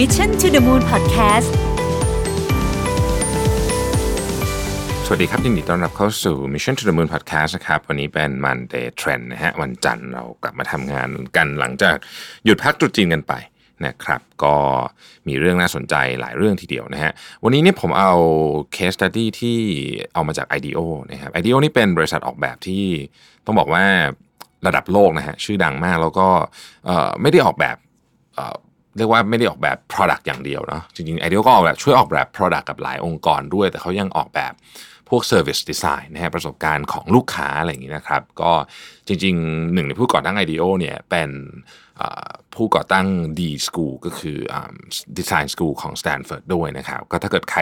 Mission to the Moon Podcast สวัสดีครับยินดีต้อนรับเข้าสู่ Mission to the Moon Podcast นะครับ วันนี้เป็น Monday Trend นะฮะ วันจันทร์เรากลับมาทำงานกันหลังจากหยุดพักตรุษจีนกันไปนะครับ ก็มีเรื่องน่าสนใจหลายเรื่องทีเดียวนะฮะ วันนี้เนี่ยผมเอา case study ที่เอามาจาก IDEO นะครับ IDEO นี่เป็นบริษัทออกแบบที่ต้องบอกว่าระดับโลกนะฮะชื่อดังมากแล้วก็ไม่ได้ออกแบบ เรียกว่าไม่ได้ออกแบบ Product อย่างเดียวเนาะจริงๆ i d e a ก็ออกแบบช่วยออกแบบ Product กับหลายองค์กรด้วย แต่เขายังออกแบบพวก Service Design นะฮะประสบการณ์ของลูกค้าอะไรอย่างนี้นะครับ ก็จริงๆหนึ่งในผู้ก่อตั้ง IDEO เนี่ยเป็นผู้ก่อตั้ง D School ก็คืออ Design School ของ Stanford ด้วยนะครับ ก็ถ้าเกิดใคร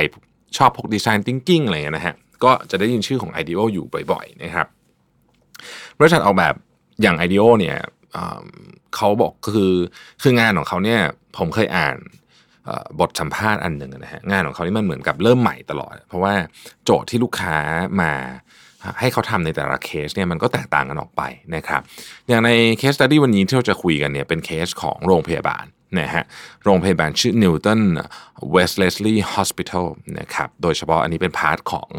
ชอบพวก Design Thinking อะไรอย่างเงี้ยนะฮะก็จะได้ยินชื่อของ IDEO อยู่บ่อยๆนะครับบริษัทออกแบบอย่าง IDEO เนี่ย เขาบอกคือคืองานของเขาเนี่ยผมเคยอ่านบทสัมภาษณ์อันหนึ่งนะฮะงานของเขานี่มันเหมือนกับเริ่มใหม่ตลอด เพราะว่าโจทย์ที่ลูกค้ามาให้เขาทำในแต่ละเคสเนี่ยมันก็แตกต่างกันออกไปนะครับ อย่างใน case study วันนี้ที่เราจะคุยกันเนี่ยเป็นเคสของโรงพยาบาลนะฮะโรงพยาบาลชื่อ Newton-Wellesley Hospital นะครับโดยเฉพาะอันนี้เป็น part ของ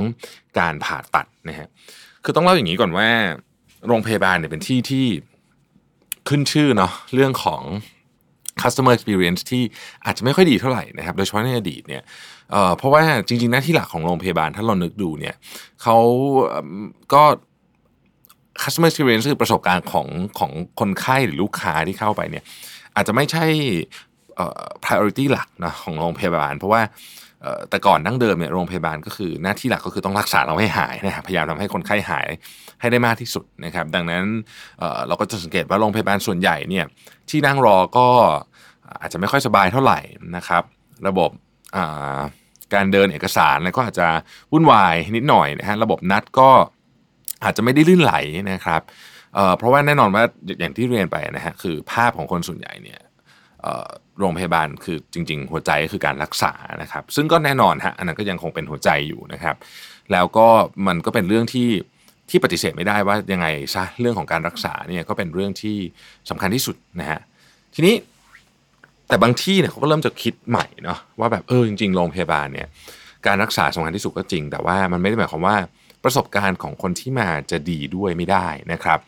การผ่าตัดนะฮะคือต้องเล่าอย่างนี้ก่อนว่า โรงพยาบาลเนี่ยเป็นที่ที่ ขึ้นชื่อเนาะเรื่องของ customer experience ที่อาจจะไม่ค่อยดีเท่าไหร่นะครับโดยเฉพาะในอดีตเนี่ยเเพราะว่าจริงๆหน้าที่หลักของโรงพยาบาลถ้าเรานึกดูเนี่ยเขาก็ customer experience คือประสบการณ์ของของคนไข้หรือลูกค้าที่เข้าไปเนี่ยอาจจะไม่ใช่ priority หลักนะของโรงพยาบาล เพราะว่า แต่ก่อนดั้งเดิมเนี่ยโรงพยาบาลก็คือหน้าที่หลักก็คือต้องรักษาเราให้หายนะครับพยายามทำให้คนไข้หายให้ได้มากที่สุดนะครับ ดังนั้นเเราก็จะสังเกตว่าโรงพยาบาลส่วนใหญ่เนี่ยที่นั่งรอก็อาจจะไม่ค่อยสบายเท่าไหร่นะครับ ระบบาการเดินเอกสารอะไรก็อาจจะวุ่นวายนิดหน่อยนะฮะระบบนัดก็อาจจะไม่ได้ลื่นไหลนะครับเเพราะว่าแน่นอนว่าอย่างที่เรียนไปนะฮะคือภาพของคนส่วนใหญ่เนี่ย โรงพยาบาลคือจริง ๆ หัวใจก็คือการรักษานะครับ ซึ่งก็แน่นอนฮะอันนั้นก็ยังคงเป็นหัวใจอยู่นะครับ แล้วก็มันก็เป็นเรื่องที่ที่ปฏิเสธไม่ได้ว่ายังไงซะเรื่องของการรักษาเนี่ยก็เป็นเรื่องที่สำคัญที่สุดนะฮะทีนี้แต่บางที่เนี่ยเขาก็เริ่มจะคิดใหม่เนาะว่าแบบเออจริงๆโรงพยาบาลเนี่ยการรักษาสำคัญที่สุดก็จริง แต่ว่ามันไม่ได้หมายความว่าประสบการณ์ของคนที่มาจะดีด้วยไม่ได้นะครับ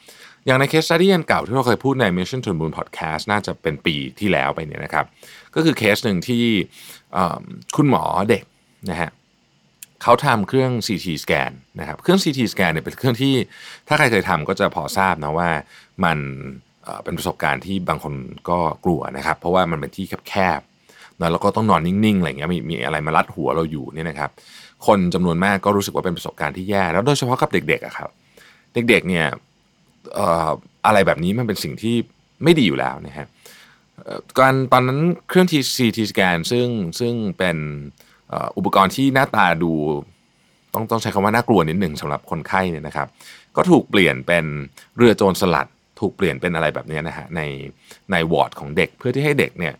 อย่างในเคสสตี้อันเก่าที่เราเคยพูดใน Mission to the Moon Podcast น่าจะเป็นปีที่แล้วไปเนี่ยนะครับ ก็คือเคสหนึ่งที่คุณหมอเด็กนะฮะเขาทำเครื่อง CT scan นะครับเครื่อง CT scan เนี่ยเป็นเครื่องที่ถ้าใครเคยทำก็จะพอทราบนะว่ามันเป็นประสบการณ์ที่บางคนก็กลัวนะครับ เพราะว่ามันเป็นที่แคบๆนะแล้วก็ต้องนอนนิ่งๆอะไรเงี้ยมีมีอะไรมารัดหัวเราอยู่เนี่ยนะครับ คนจำนวนมากก็รู้สึกว่าเป็นประสบการณ์ที่แย่ แล้วโดยเฉพาะกับเด็กๆอะครับ เด็กๆเนี่ย อะไรแบบนี้มันเป็นสิ่งที่ไม่ดีอยู่แล้วนะฮะการตอนนั้นเครื่อง CT scan ซึ่งซึ่งเป็นอุปกรณ์ที่หน้าตาดูต้องต้องใช้คำว่าน่ากลัวนิดหนึ่งสำหรับคนไข้เนี่ยนะครับ ก็ถูกเปลี่ยนเป็นเรือโจรสลัด ถูกเปลี่ยนเป็นอะไรแบบนี้นะฮะในในวอร์ดของเด็กเพื่อที่ให้เด็กเนี่ย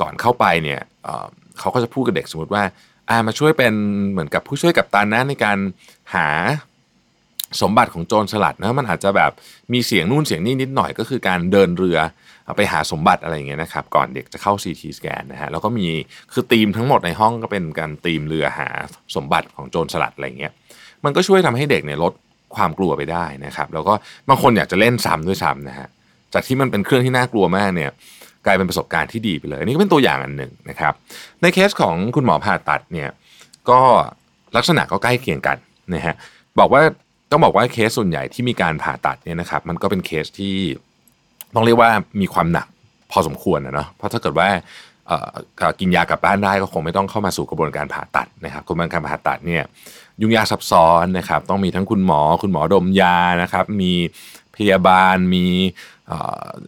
ก่อนเข้าไปเนี่ยเเขาก็จะพูดกับเด็กสมมติว่าอ่ามาช่วยเป็นเหมือนกับผู้ช่วยกับตันนะในการหา สมบัติของโจรสลัดนะมันอาจจะแบบมีเสียงนู่นเสียงนี่นิดหน่อยก็คือการเดินเรือไปหาสมบัติอะไรอย่างเงี้ยนะครับ ก่อนเด็กจะเข้า CT scan นะฮะแล้วก็มีคือทีมทั้งหมดในห้องก็เป็นการทีมเรือหาสมบัติของโจรสลัดอะไรเงี้ยมันก็ช่วยทำให้เด็กเนี่ยลดความกลัวไปได้นะครับ แล้วก็บางคนอยากจะเล่นซ้ำด้วยซ้ำนะฮะจากที่มันเป็นเครื่องที่น่ากลัวมากเนี่ยกลายเป็นประสบการณ์ที่ดีไปเลยอันนี้ก็เป็นตัวอย่างอันหนึ่งนะครับ ในเคสของคุณหมอผ่าตัดเนี่ยก็ลักษณะก็ใกล้เคียงกันนะฮะบอกว่า ต้องบอกว่าเคสส่วนใหญ่ที่มีการผ่าตัดเนี่ยนะครับ มันก็เป็นเคสที่ต้องเรียกว่ามีความหนักพอสมควรนะเนาะเพราะถ้าเกิดว่ากินยากลับบ้านได้ก็คงไม่ต้องเข้ามาสู่กระบวนการผ่าตัดนะครับกระบวนการผ่าตัดเนี่ยยุ่งยากซับซ้อนนะครับต้องมีทั้งคุณหมอ คุณหมอดมยานะครับ มีพยาบาลมี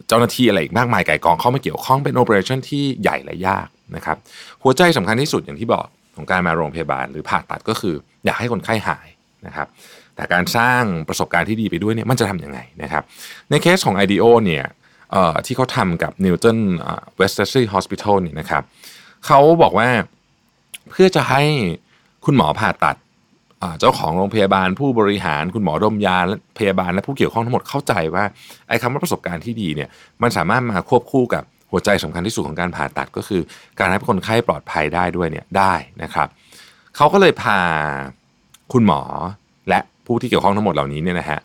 เจ้าหน้าที่อะไรอีกมากมายไก่กองเข้ามาเกี่ยวข้องเป็นโอเปอเรชั่นที่ใหญ่และยากนะครับหัวใจสำคัญที่สุดอย่างที่บอกของการมาโรงพยาบาลหรือผ่าตัดก็คือ อยากให้คนไข้หายนะครับ แต่การสร้างประสบการณ์ที่ดีไปด้วยเนี่ยมันจะทำยังไงนะครับ ในเคสของ IDEO เนี่ยที่เขาทำกับ Newton เอ่อ West Leslie Hospital เนี่ยนะครับเขาบอกว่าเพื่อจะให้คุณหมอผ่าตัดเจ้าของโรงพยาบาลผู้บริหารคุณหมอดมยาและพยาบาลและผู้เกี่ยวข้องทั้งหมดเข้าใจว่าไอ้คำว่าประสบการณ์ที่ดีเนี่ยมันสามารถมาควบคู่กับหัวใจสำคัญที่สุดของการผ่าตัดก็คือ การให้คนไข้ปลอดภัยได้ด้วยเนี่ยได้นะครับเขาก็เลยพาคุณหมอและ ผู้ที่เกี่ยวข้องทั้งหมดเหล่านี้เนี่ยนะฮะ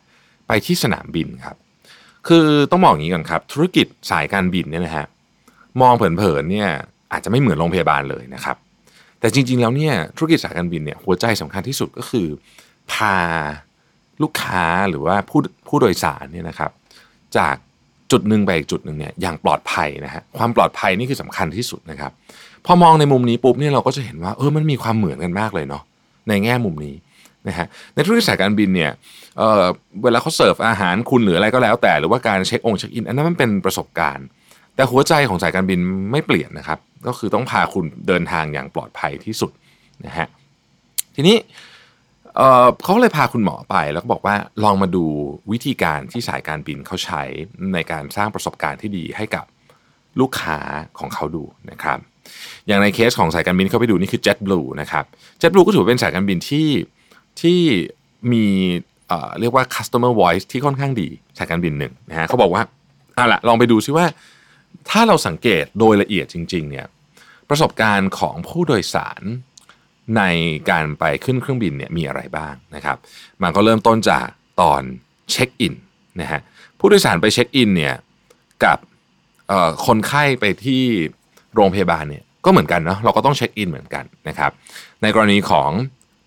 ไปที่สนามบินครับ คือต้องบอกอย่างนี้ก่อนครับ ธุรกิจสายการบินเนี่ยนะฮะมองเผินๆเนี่ยอาจจะไม่เหมือนโรงพยาบาลเลยนะครับ แต่จริงๆแล้วเนี่ยธุรกิจสายการบินเนี่ยหัวใจสำคัญที่สุดก็คือ พาลูกค้าหรือว่าผู้ผู้โดยสารเนี่ยนะครับ จากจุดหนึ่งไปอีกจุดหนึ่งเนี่ยอย่างปลอดภัยนะฮะความปลอดภัยนี่คือสำคัญที่สุดนะครับ พอมองในมุมนี้ปุ๊บเนี่ยเราก็จะเห็นว่าเออมันมีความเหมือนกันมากเลยเนาะในแง่มุมนี้ นะฮะในธุรกิจสายการบินเนี่ยเเวลาเขาเสิร์ฟอาหารคุณหรืออะไรก็แล้วแต่ หรือว่าการเช็คองค์เช็คอิน อันนั้นมันเป็นประสบการณ์ แต่หัวใจของสายการบินไม่เปลี่ยนนะครับ ก็คือต้องพาคุณเดินทางอย่างปลอดภัยที่สุดนะฮะทีนี้เเขาเลยพาคุณหมอไปแล้วก็บอกว่าลองมาดูวิธีการที่สายการบินเขาใช้ในการสร้างประสบการณ์ที่ดีให้กับลูกค้าของเขาดูนะครับ อย่างในเคสของสายการบินเขาไปดูนี่คือ JetBlue นะครับ JetBlue ก็ถือเป็นสายการบินที่ ที่มีเรียกว่า customer voice ที่ค่อนข้างดีสายการบินหนึ่งนะฮะเขาบอกว่าเอะละลองไปดูซิว่า ถ้าเราสังเกตโดยละเอียดจริง ๆ เนี่ยประสบการณ์ของผู้โดยสารในการไปขึ้นเครื่องบินเนี่ยมีอะไรบ้างนะครับมันก็เริ่มต้นจากตอนเช็คอินนะฮะผู้โดยสารไปเช็คอินเนี่ยกับคนไข้ไปที่โรงพยาบาลเนี่ยก็เหมือนกันเนาะเราก็ต้องเช็คอินเหมือนกันนะครับในกรณีของ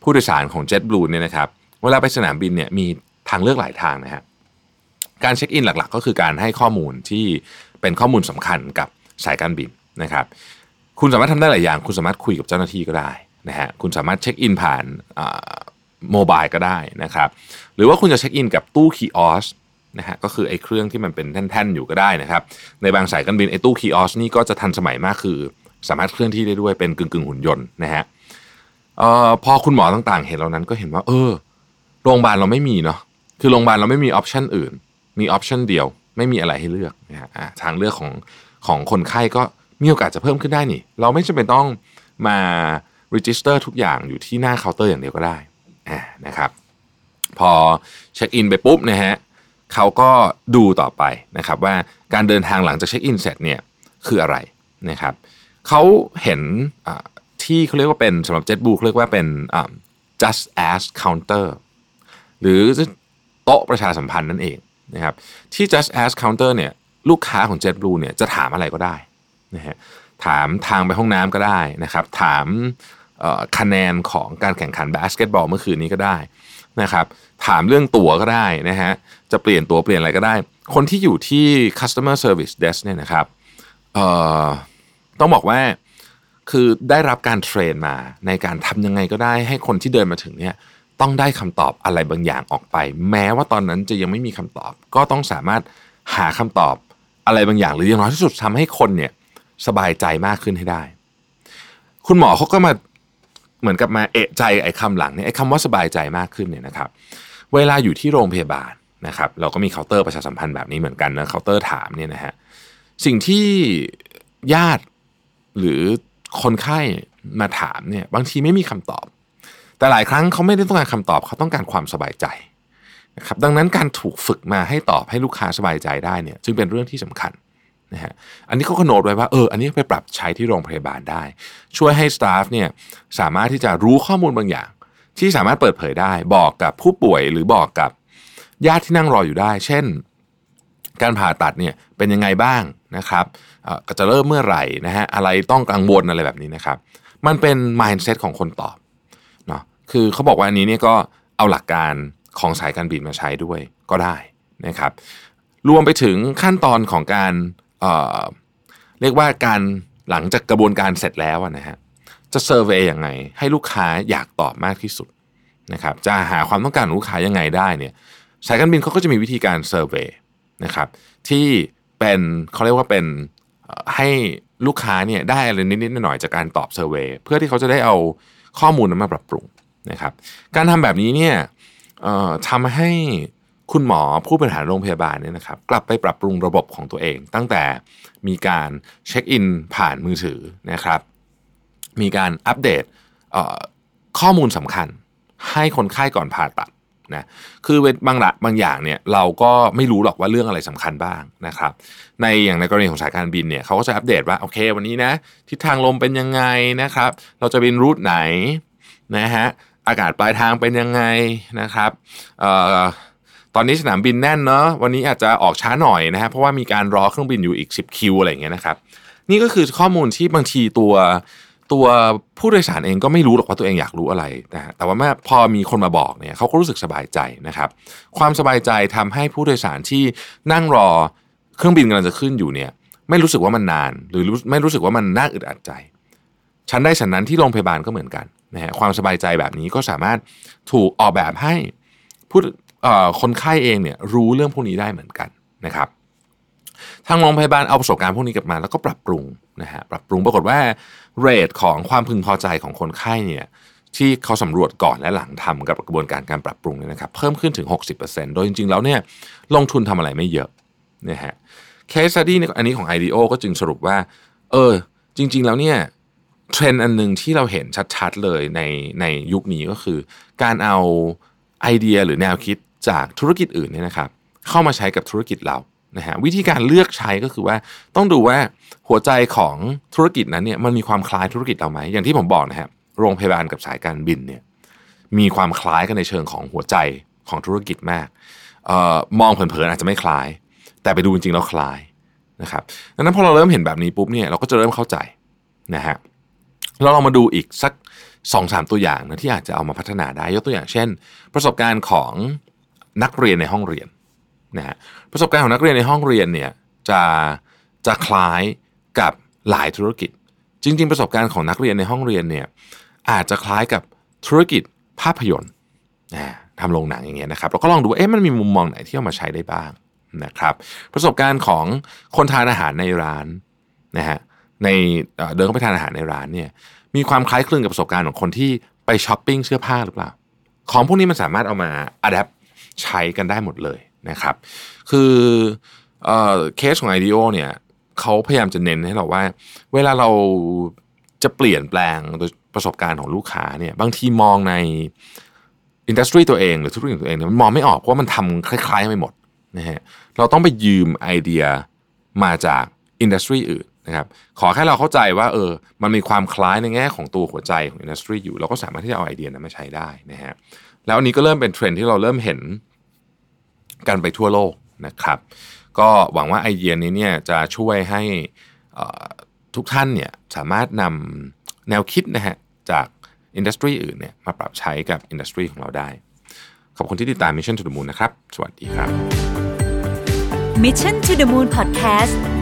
ผู้โดยสารของ JetBlue เนี่ยนะครับเวลาไปสนามบินเนี่ยมีทางเลือกหลายทางนะฮะการเช็คอินหลักๆ ก็คือการให้ข้อมูลที่เป็นข้อมูลสำคัญกับสายการบินนะครับ คุณสามารถทำได้หลายอย่าง คุณสามารถคุยกับเจ้าหน้าที่ก็ได้นะฮะคุณสามารถเช็คอินผ่านโมบายก็ได้นะครับหรือว่าคุณจะเช็คอินกับตู้คีออสนะฮะก็คือไอ้เครื่องที่มันเป็นแท่นๆอยู่ก็ได้นะครับ ในบางสายการบินไอ้ตู้คีออสนี่ก็จะทันสมัยมากคือ สามารถเคลื่อนที่ได้ด้วยเป็นกึ่งๆหุ่นยนต์นะฮะ ออพอคุณหมอต่างๆ เห็นเหล่านั้นก็เห็นว่า เออ โรงพยาบาลเราไม่มีเนาะคือโรงพยาบาลเราไม่มี option อื่น มี option เดียว ไม่มีอะไรให้เลือกนะฮะทางเลือกของของคนไข้ก็มีโอกาสจะเพิ่มขึ้นได้นี่ เราไม่จำเป็นต้องมา register ทุกอย่างอยู่ที่หน้าเคาน์เตอร์อย่างเดียวก็ได้นะครับ พอเช็คอินไปปุ๊บนะฮะเขาก็ดูต่อไปนะครับว่าการเดินทางหลังจากเช็คอินเสร็จเนี่ยคืออะไรนะครับเขาเห็น ที่เขาเรียกว่าเป็นสำหรับ JetBlue เขาเรียกว่าเป็น just as counter หรือโต๊ะประชาสัมพันธ์นั่นเองนะครับที่ just as counter เนี่ยลูกค้าของ JetBlue เนี่ยจะถามอะไรก็ได้นะฮะถามทางไปห้องน้ำก็ได้นะครับ ถามคะแนนของการแข่งขันบาสเกตบอลเมื่อคืนนี้ก็ได้นะครับ ถามเรื่องตั๋วก็ได้นะฮะจะเปลี่ยนตั๋วเปลี่ยนอะไรก็ได้ คนที่อยู่ที่ customer service desk เนี่ยนะครับต้องบอกว่า คือได้รับการ train มาในการทำยังไงก็ได้ให้คนที่เดินมาถึงเนี่ยต้องได้คำตอบอะไรบางอย่างออกไป แม้ว่าตอนนั้นจะยังไม่มีคำตอบ ก็ต้องสามารถหาคำตอบอะไรบางอย่าง หรืออย่างน้อยที่สุดทำให้คนเนี่ยสบายใจมากขึ้นให้ได้ คุณหมอเขาก็มาเหมือนกับมาเอะใจไอ้คำหลังเนี่ยไอ้คำว่าสบายใจมากขึ้นเนี่ยนะครับ เวลาอยู่ที่โรงพยาบาลนะครับเราก็มีเคาน์เตอร์ประชาสัมพันธ์แบบนี้เหมือนกันนะเคาน์เตอร์ถามเนี่ยนะฮะสิ่งที่ญาติหรือ คนไข้มาถามเนี่ยบางทีไม่มีคำตอบ แต่หลายครั้งเขาไม่ได้ต้องการคำตอบเขาต้องการความสบายใจนะครับดังนั้นการถูกฝึกมาให้ตอบให้ลูกค้าสบายใจได้เนี่ยจึงเป็นเรื่องที่สำคัญนะฮะอันนี้เขาก็โน้ตไว้ว่าเอออันนี้ไปปรับใช้ที่โรงพยาบาลได้ ช่วยให้สตาฟเนี่ยสามารถที่จะรู้ข้อมูลบางอย่าง ที่สามารถเปิดเผยได้ บอกกับผู้ป่วยหรือบอกกับญาติที่นั่งรออยู่ได้ เช่น การผ่าตัดเนี่ยเป็นยังไงบ้างนะครับ จะเริ่มเมื่อไหร่นะฮะอะไรต้องกังวลอะไรแบบนี้นะครับ มันเป็น mindset ของคนตอบเนาะคือเขาบอกว่าอันนี้เนี่ยก็เอาหลักการของสายการบินมาใช้ด้วยก็ได้นะครับรวมไปถึงขั้นตอนของการเเรียกว่าการหลังจากกระบวนการเสร็จแล้วนะฮะจะเซอร์เวยยังไง ให้ลูกค้าอยากตอบมากที่สุดนะครับจะหาความต้องการของลูกค้ายังไงได้เนี่ยสายการบินเขาก็จะมีวิธีการ survey นะครับที่เป็นเขาเรียกว่าเป็น ให้ลูกค้าเนี่ยได้อะไรนิดๆหน่อยๆจากการตอบ survey เพื่อที่เขาจะได้เอาข้อมูลนั้นมาปรับปรุงนะครับ การทำแบบนี้เนี่ยทำให้คุณหมอผู้บริหารโรงพยาบาลเนี่ยนะครับ กลับไปปรับปรุงระบบของตัวเอง ตั้งแต่มีการเช็คอินผ่านมือถือนะครับ มีการอัปเดตข้อมูลสำคัญให้คนไข้ก่อนผ่าตัด นะคือบางละบางอย่างเนี่ยเราก็ไม่รู้หรอกว่าเรื่องอะไรสำคัญบ้างนะครับ ในอย่างในกรณีของสายการบินเนี่ยเขาก็จะอัปเดตว่าโอเค วันนี้นะทิศทางลมเป็นยังไงนะครับ เราจะบินรูทไหนนะฮะอากาศปลายทางเป็นยังไงนะครับออตอนนี้สนามบินแน่นเนาะวันนี้อาจจะออกช้าหน่อยนะฮะเพราะว่ามีการรอเครื่องบินอยู่อีก 10 คิวอะไรอย่างเงี้ยนะครับ นี่ก็คือข้อมูลที่บางทีตัว ตัวผู้โดยสารเองก็ไม่รู้หรอกว่าตัวเองอยากรู้อะไรนะฮะแต่ว่าเมื่อพอมีคนมาบอกเนี่ยเขาก็รู้สึกสบายใจนะครับ ความสบายใจทำให้ผู้โดยสารที่นั่งรอเครื่องบินกำลังจะขึ้นอยู่เนี่ยไม่รู้สึกว่ามันนาน หรือไม่รู้สึกว่ามันน่าอึดอัดใจ ฉันได้ฉันนั้นที่โรงพยาบาลก็เหมือนกันนะฮะความสบายใจแบบนี้ก็สามารถถูกออกแบบให้ผู้เอ่อคนไข้เองเนี่ยรู้เรื่องพวกนี้ได้เหมือนกันนะครับ ทางโรงพยาบาลเอาประสบการณ์พวกนี้กลับมา แล้วก็ปรับปรุงนะฮะปรับปรุงปรากฏว่าเรทของความพึงพอใจของคนไข้เนี่ยที่เขาสำรวจก่อนและหลังทำกับกระบวนการการปรับปรุงเนี่ยนะครับเพิ่มขึ้นถึง 60%โดยจริง ๆ แล้วเนี่ยลงทุนทำอะไรไม่เยอะนะฮะเคส study อันนี้ของ IDEO ก็จึงสรุปว่า เออ จริง ๆ แล้วเนี่ยเทรนด์อันหนึ่งที่เราเห็นชัด ๆ เลยในในยุคนี้ก็คือ การเอาไอเดียหรือแนวคิดจากธุรกิจอื่นเนี่ยนะครับเข้ามาใช้กับธุรกิจเรา นะฮะวิธีการเลือกใช้ก็คือว่าต้องดูว่าหัวใจของธุรกิจนั้นเนี่ยมันมีความคล้ายธุรกิจเราไหมอย่างที่ผมบอกนะฮะโรงพยาบาลกับสายการบินเนี่ยมีความคล้ายกันในเชิงของหัวใจของธุรกิจมากออมองเผินๆอาจจะไม่คล้าย แต่ไปดูจริงๆแล้วคล้ายนะครับดังนั้นพอเราเริ่มเห็นแบบนี้ปุ๊บเนี่ยเราก็จะเริ่มเข้าใจนะฮะเราลองมาดูอีกสักสองสามตัวอย่างนะที่อาจจะเอามาพัฒนาได้ยกตัวอย่างเช่น ประสบการณ์ของนักเรียนในห้องเรียน นะฮะประสบการณ์ของนักเรียนในห้องเรียนเนี่ยจะจะคล้ายกับหลายธุรกิจ จริง ๆ ประสบการณ์ของนักเรียนในห้องเรียนเนี่ยอาจจะคล้ายกับธุรกิจภาพยนตร์นะทำโรงหนังอย่างเงี้ยนะครับเราก็ลองดูเอ๊ะมันมีมุมมองไหนที่เอามาใช้ได้บ้างนะครับประสบการณ์ของคนทานอาหารในร้านนะฮะในเอ่อเดินเข้าไปทานอาหารในร้านเนี่ยมีความคล้ายคลึงกับประสบการณ์ของคนที่ไปช้อปปิ้งเสื้อผ้าหรือเปล่า ของพวกนี้มันสามารถเอามาอัดแอปใช้กันได้หมดเลย นะครับ คือเออเคสของ IDEO เนี่ยเขาพยายามจะเน้นให้เราว่า เวลาเราจะเปลี่ยนแปลงโดยประสบการณ์ของลูกค้าเนี่ยบางทีมองในอินดัสทรีตัวเองหรือธุรกิจตัวเองเนี่ยมันมองไม่ออกเพราะว่ามันทำคล้ายๆไปหมดนะฮะเราต้องไปยืมไอเดียมาจาก industry อื่นนะครับขอแค่เราเข้าใจว่าเออมันมีความคล้ายในแง่ของตัวหัวใจของ industry อยู่ เราก็สามารถที่จะเอาไอเดียนั้นมาใช้ได้นะฮะแล้วอันนี้ก็เริ่มเป็นเทรนด์ที่เราเริ่มเห็น กันไปทั่วโลกนะครับ ก็หวังว่าไอเดียนี้เนี่ยจะช่วยให้ทุกท่านเนี่ยสามารถนำแนวคิดนะฮะจาก industry อื่นเนี่ยมาปรับใช้กับ industry ของเราได้ ขอบคุณที่ติดตาม Mission to the Moon นะครับ สวัสดีครับ Mission to the Moon Podcast